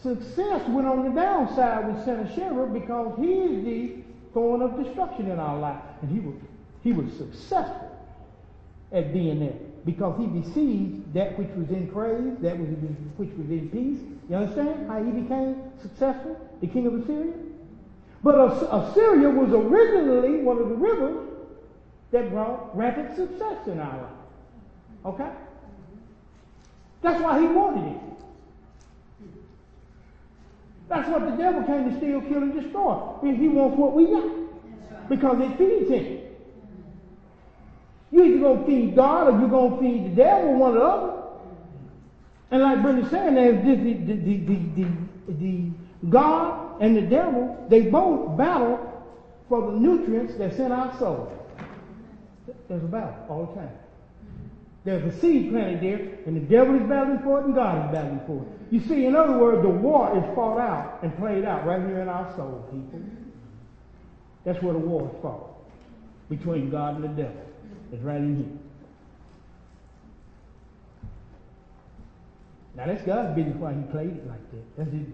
success went on the downside with Sennacherib because he is the thorn of destruction in our life. And he was, he was successful at being there. Because he besieged that which was in praise, that which was in peace. You understand how he became successful, the king of Assyria? But Assyria was originally one of the rivers that brought rapid success in our life. Okay? That's why he wanted it. That's what the devil came to steal, kill, and destroy. He wants what we got. Because it feeds him. You either gonna feed God or you're gonna feed the devil, one or the other. And like Brenda said, there's the, the, the, the, the, the God and the devil, they both battle for the nutrients that's in our soul. There's a battle all the time. There's a seed planted there, and the devil is battling for it, and God is battling for it. You see, in other words, the war is fought out and played out right here in our soul, people. That's where the war is fought between God and the devil. It's right in here. Now that's God's business why he played it like that. That's it.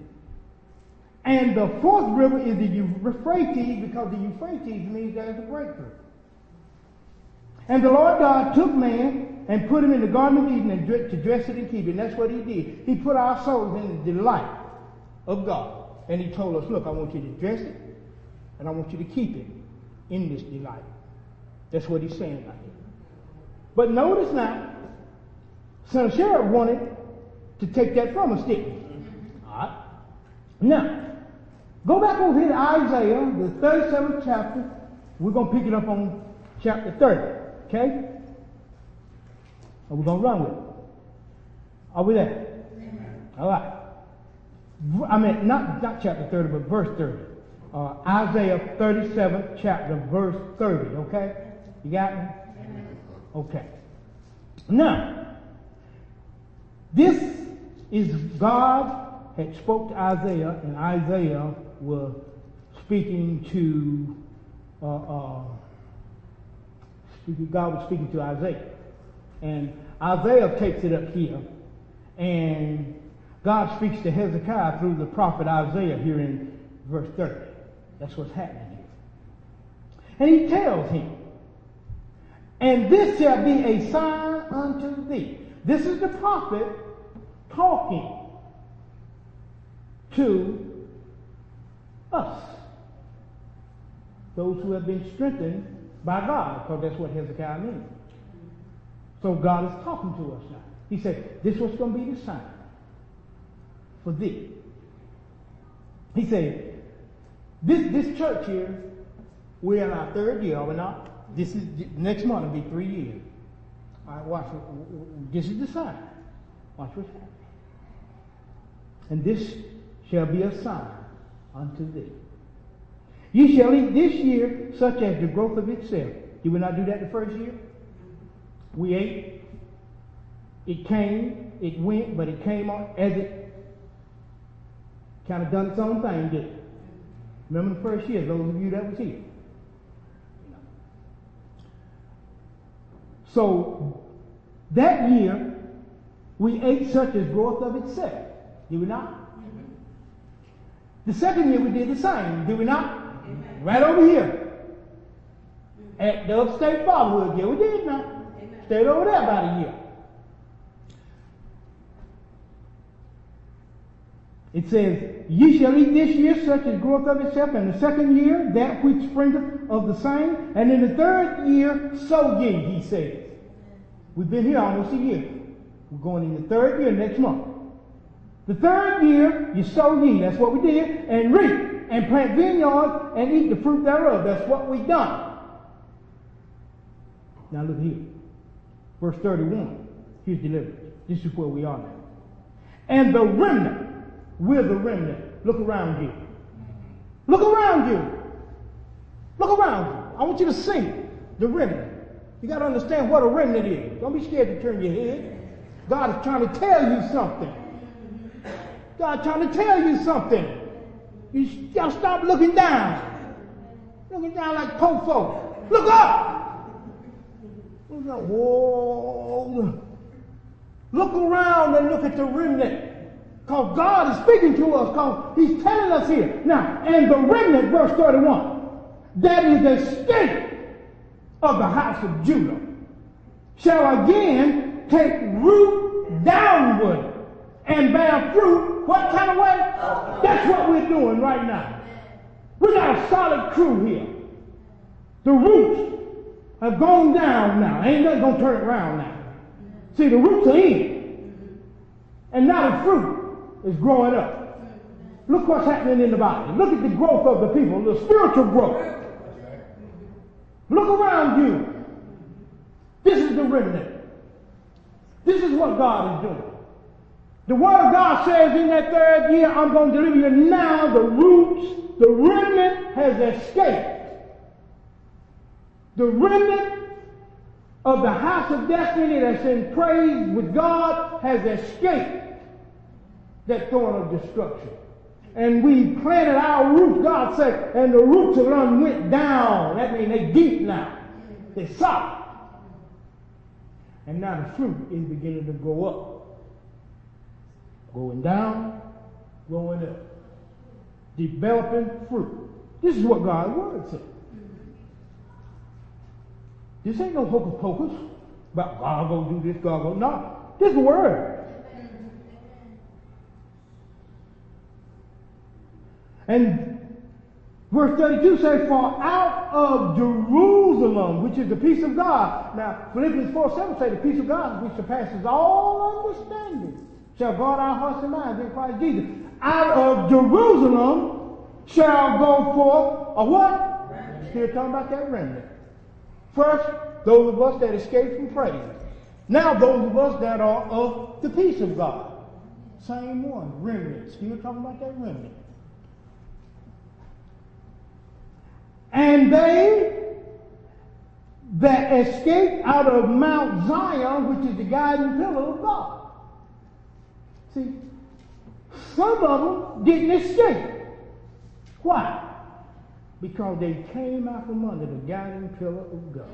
And the fourth river is the Euphrates because the Euphrates means there's a breakthrough. And the Lord God took man and put him in the Garden of Eden and to dress it and keep it. And that's what he did. He put our souls in the delight of God. And he told us, look, I want you to dress it and I want you to keep it in this delight. That's what he's saying right here. But notice now, Sennacherib wanted to take that from us, didn't he? All right. Now, go back over here to Isaiah, the 37th chapter. We're going to pick it up on chapter 30. Okay? Are we're going to run with it? Are we there? All right. I mean, not, not chapter 30, but verse 30. Uh, Isaiah 37th chapter, verse 30. Okay? You got me? Okay. Now, this is God had spoke to Isaiah, and Isaiah was speaking to, uh, uh, God was speaking to Isaiah. And Isaiah takes it up here, and God speaks to Hezekiah through the prophet Isaiah here in verse 30. That's what's happening here. And he tells him, and this shall be a sign unto thee. This is the prophet talking to us. Those who have been strengthened by God, because that's what Hezekiah means. So God is talking to us now. He said, This was going to be the sign for thee. He said, This, this church here, we're in our third year, are we not? This is next month will be three years. All right, watch. This is the sign. Watch what's happening. And this shall be a sign unto thee. You shall eat this year such as the growth of itself. Did we not do that the first year? We ate. It came, it went, but it came on as it kind of done its own thing, did it? Remember the first year, those of you that was here. So that year, we ate such as growth of itself. Did we not? The second year we did the same, did we not? Right over here. At the upstate fatherhood, yeah, we did not. Stayed over there about a year. It says, Ye shall eat this year such as growth of itself, and the second year that which springeth of the same, and in the third year sow ye, he says. We've been here almost a year. We're going in the third year next month. The third year, you sow ye. That's what we did. And reap and plant vineyards and eat the fruit thereof. That's what we've done. Now look here. Verse 31. Here's deliverance. This is where we are now. And the remnant, we're the remnant. Look around you. Look around you. Look around you. I want you to see the remnant. You got to understand what a remnant is. Don't be scared to turn your head. God is trying to tell you something. God trying to tell you something. You gotta stop looking down. Looking down like poor folk. Look up! Whoa. Look around and look at the remnant. Because God is speaking to us, because He's telling us here. Now, and the remnant, verse 31, that is the state of the house of Judah, shall again take root downward and bear fruit. What kind of way? That's what we're doing right now. We got a solid crew here. The roots have gone down now. Ain't nothing gonna turn it around now. See, the roots are in. And not a fruit is growing up. Look what's happening in the body. Look at the growth of the people, the spiritual growth. Look around you. This is the remnant. This is what God is doing. The word of God says in that third year, I'm going to deliver you. Now the roots, the remnant has escaped. The remnant of the house of destiny that's in praise with God has escaped that thorn of destruction. And we planted our roots, God said, and the roots of them went down. That means they deep now. They solid. And now the fruit is beginning to go up. Going down, going up. Developing fruit. This is what God's word says. This ain't no hocus pocus about God gonna do this, God gonna no. This is word. And verse 32 says, For out of Jerusalem, which is the peace of God. Now, Philippians 4 7 say, The peace of God, which surpasses all understanding, shall guard our hearts and minds in Christ Jesus. Out of Jerusalem shall go forth a what? Remnant. Still talking about that remnant. First, those of us that escaped from praise. Now, those of us that are of the peace of God. Same one, remnant. Still talking about that remnant. And they that escaped out of Mount Zion, which is the guiding pillar of God. See, some of them didn't escape. Why? Because they came out from under the guiding pillar of God.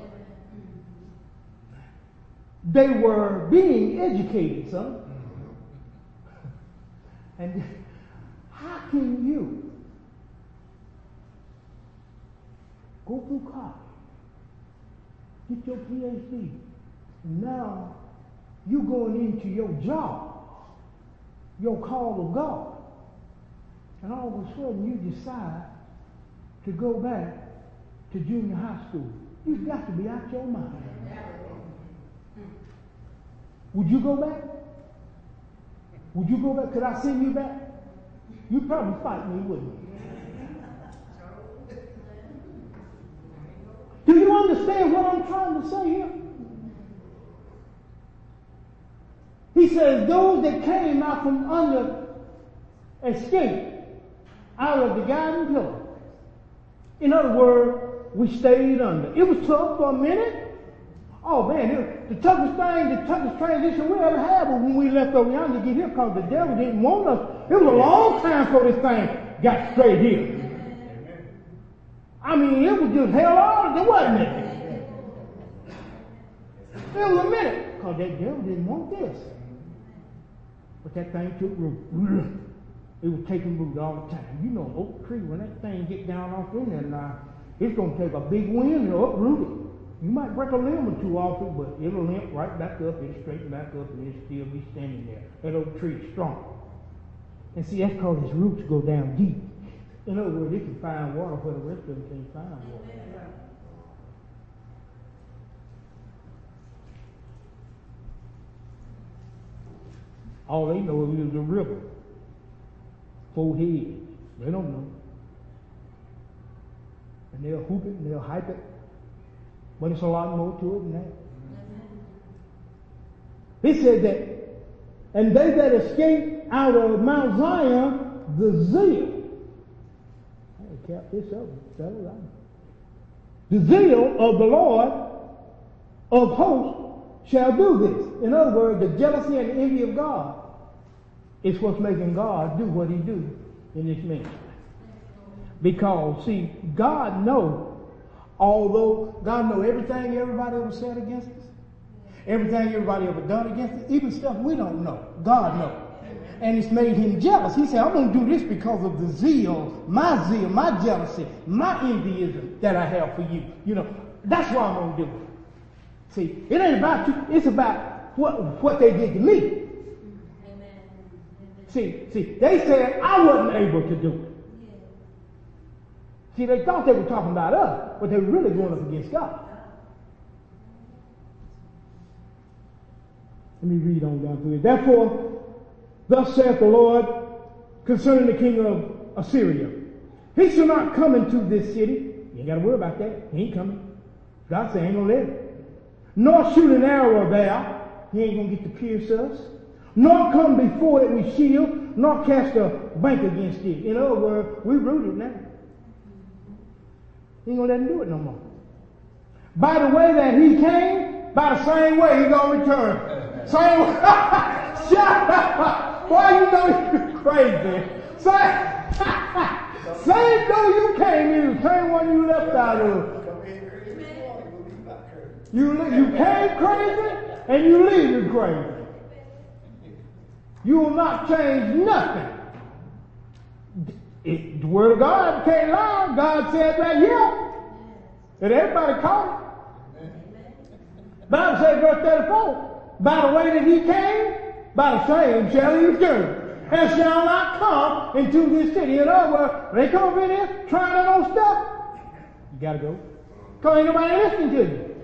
They were being educated, son. And how can you Go through college. Get your PhD. Now you going into your job, your call of God. And all of a sudden you decide to go back to junior high school. You've got to be out your mind. Would you go back? Would you go back? Could I send you back? You'd probably fight me, wouldn't you? Do you understand what I'm trying to say here? He says, those that came out from under escaped out of the guiding pillar. In other words, we stayed under. It was tough for a minute. Oh man, it, the toughest thing, the toughest transition we ever had was when we left over yonder to get here because the devil didn't want us. It was a long time for this thing got straight here. I mean, it was just hell on it, wasn't it? It was a minute, because that devil didn't want this. But that thing took root. It was taking root all the time. You know, oak tree, when that thing get down off in there now, it's going to take a big wind to uproot it. You might break a limb or two off it, but it'll limp right back up, it'll straighten back up, and it'll still be standing there. That oak tree is strong. And see, that's because its roots go down deep. In other words, they can find water where the rest of them can't find water. All they know is a river. Four heads. They don't know. And they'll hoop it and they'll hype it. But it's a lot more to it than that. He said that, and they that escaped out of Mount Zion, the zeal kept this up. Settle down. The zeal of the Lord of hosts shall do this. In other words, the jealousy and envy of God is what's making God do what he do in this ministry. Because, see, God know, although God know everything everybody ever said against us, everything everybody ever done against us, even stuff we don't know, God knows and it's made him jealous. He said, I'm going to do this because of the zeal, my zeal, my jealousy, my envyism that I have for you. You know, that's why I'm going to do it. See, it ain't about you, it's about what, what they did to me. Amen. See, see, they said I wasn't able to do it. See, they thought they were talking about us, but they were really going up against God. Let me read on down through it. Therefore, thus saith the Lord concerning the king of Assyria. He shall not come into this city. You ain't got to worry about that. He ain't coming. God said, ain't gonna let him. Nor shoot an arrow there. He ain't gonna get to pierce us. Nor come before it with shield, nor cast a bank against it. In other words, we rooted now. He ain't gonna let him do it no more. By the way that he came, by the same way he's gonna return. Same way. Shut up. Why you know you crazy? Same. Same though you came in, same one you left out of. You, you came crazy and you leaving crazy. You will not change nothing. It, the word of God can't lie. God said right here. And everybody caught it. Bible says verse 34, by the way that he came, by the same shall he return and shall not come into this city. In other words, they come up in here trying their own stuff. You gotta go. Cause ain't nobody listening to you.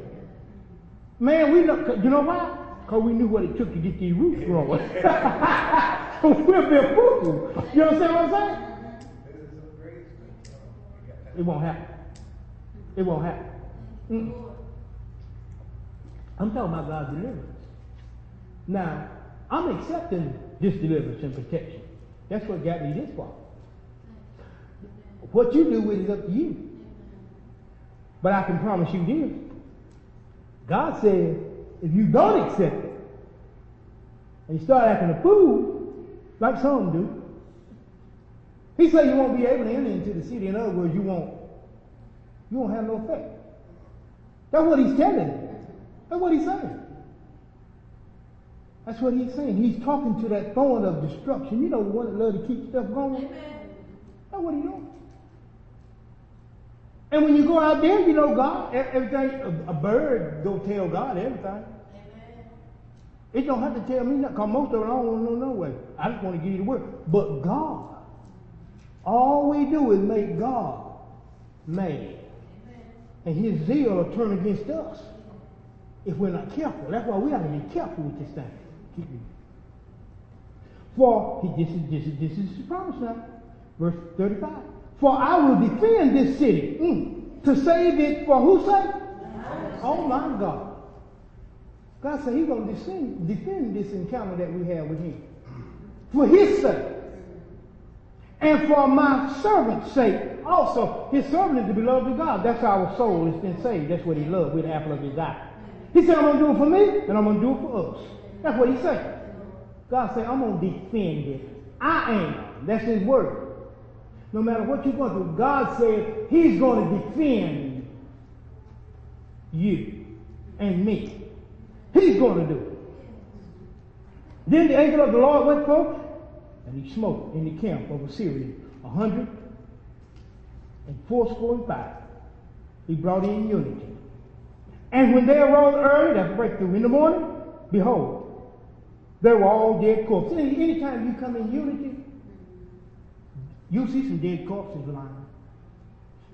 Man, we know, you know why? Cause we knew what it took to get these roots growing. We'll be. You understand what I'm saying? It won't happen. It won't happen. Mm. I'm talking about God's deliverance. Now, I'm accepting this deliverance and protection. That's what got me this far. What you do with it is up to you. But I can promise you this. God said, if you don't accept it, and you start acting a fool, like some do, he said you won't be able to enter into the city. In other words, you won't, you won't have no effect. That's what he's telling you. That's what he's saying. That's what he's saying. He's talking to that thorn of destruction. You know, the one that loves to keep stuff going. That's what he's doing. And when you go out there, you know God, everything, a, bird go tell God everything. Amen. It don't have to tell me nothing, because most of it I don't want to know no way. I just want to give you the word. But God, all we do is make God mad. Amen. And his zeal will turn against us if we're not careful. That's why we have to be careful with this thing. For he, this is this is this is his promise now. Verse 35. For I will defend this city mm, to save it for whose sake? Oh my God. God said he's to defend, defend this encounter that we have with him. For his sake. And for my servant's sake also. His servant is the beloved of God. That's our soul has been saved. That's what he loved with the apple of his eye. He said, I'm going to do it for me, and I'm going to do it for us. That's what he said. God said, I'm going to defend it. I am. That's his word. No matter what you're going through, God said he's going to defend you and me. He's going to do it. Then the angel of the Lord went forth and he smote in the camp of Assyria a hundred and fourscore and five. He brought in unity. And when they arose early, that's breakthrough in the morning, behold, they were all dead corpses. Any, anytime you come in unity, you'll see some dead corpses lying.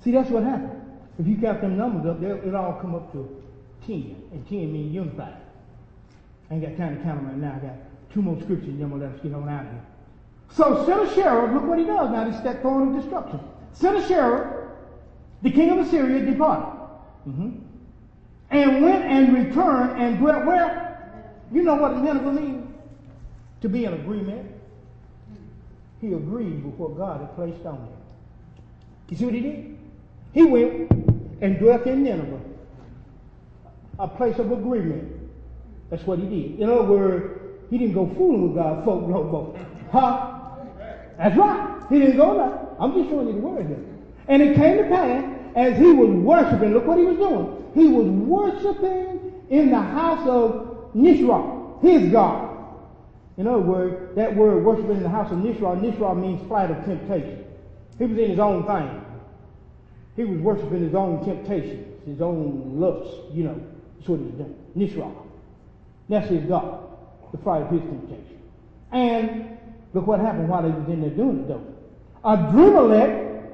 See, that's what happened. If you count them numbers up, it'll all come up to 10. And 10 means unified. I ain't got time to count them right now. I got two more scriptures, and then we'll let us get on out of here. So Sennacherib, look what he does now. Is that throne of destruction. Sennacherib, the king of Assyria, departed. Mm-hmm. And went and returned and dwelt where? You know what Nineveh means? To be in agreement. He agreed with what God had placed on him. You see what he did? He went and dwelt in Nineveh, a place of agreement. That's what he did. In other words, he didn't go fooling with God, folk no more. Huh? That's right. He didn't go there. I'm just showing you the word here. And it came to pass as he was worshiping, look what he was doing. He was worshiping in the house of Nisroch, his God. In other words, that word worshiping in the house of Nisroch, Nisroch means flight of temptation. He was in his own thing. He was worshiping his own temptations, his own lusts, you know. That's what he's done. Nisra. That's his God, the fire of his temptation. And look what happened while he was in there doing it though. Adrimelech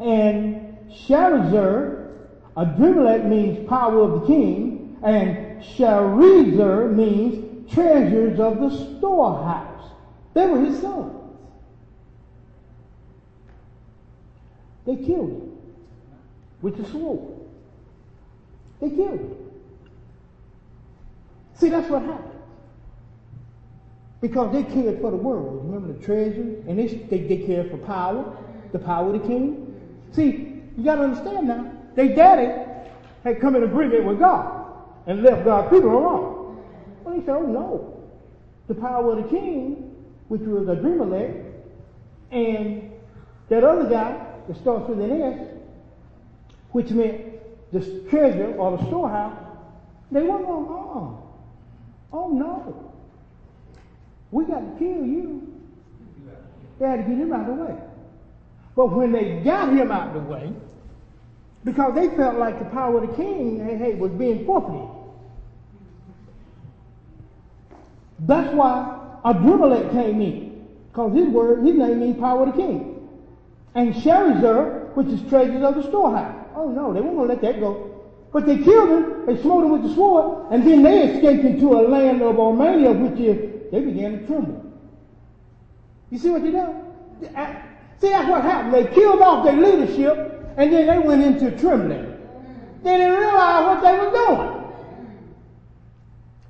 and Sharezer. Adrimelech means power of the king, and Sharezer means treasures of the storehouse. They were his sons. They killed him with the sword. They killed him. See, that's what happened. Because they cared for the world. Remember the treasure? And they, they, they cared for power, the power of the king. See, you got to understand now. They daddy had come in agreement with God and left God's people alone. He said, oh no. The power of the king, which was Adrammelech, and that other guy that starts with an S, which meant the treasure or the storehouse, they weren't going, uh-uh. Oh no. We got to kill you. They had to get him out of the way. But when they got him out of the way, because they felt like the power of the king, hey, hey, was being forfeited. That's why Abimelech came in. Because his word, his name means power of the king. And Sharezer, which is treasures of the storehouse. Oh no, they weren't going to let that go. But they killed him, they smote him with the sword, and then they escaped into a land of Armenia, which is, they began to tremble. You see what they done? See, that's what happened. They killed off their leadership, and then they went into trembling. They didn't realize what they were doing.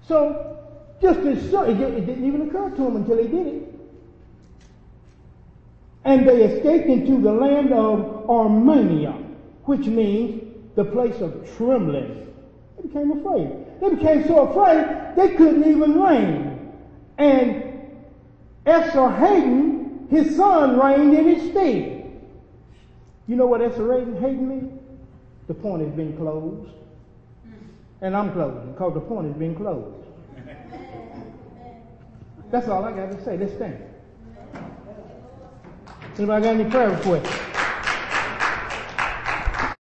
So, just as it didn't even occur to him until he did it. And they escaped into the land of Armenia, which means the place of trembling. They became afraid. They became so afraid they couldn't even reign. And Esarhaddon, his son, reigned in his stead. You know what Esarhaddon means? The point has been closed. And I'm closing because the point has been closed. That's all I got to say. Let's stand. Anybody got any prayer requests?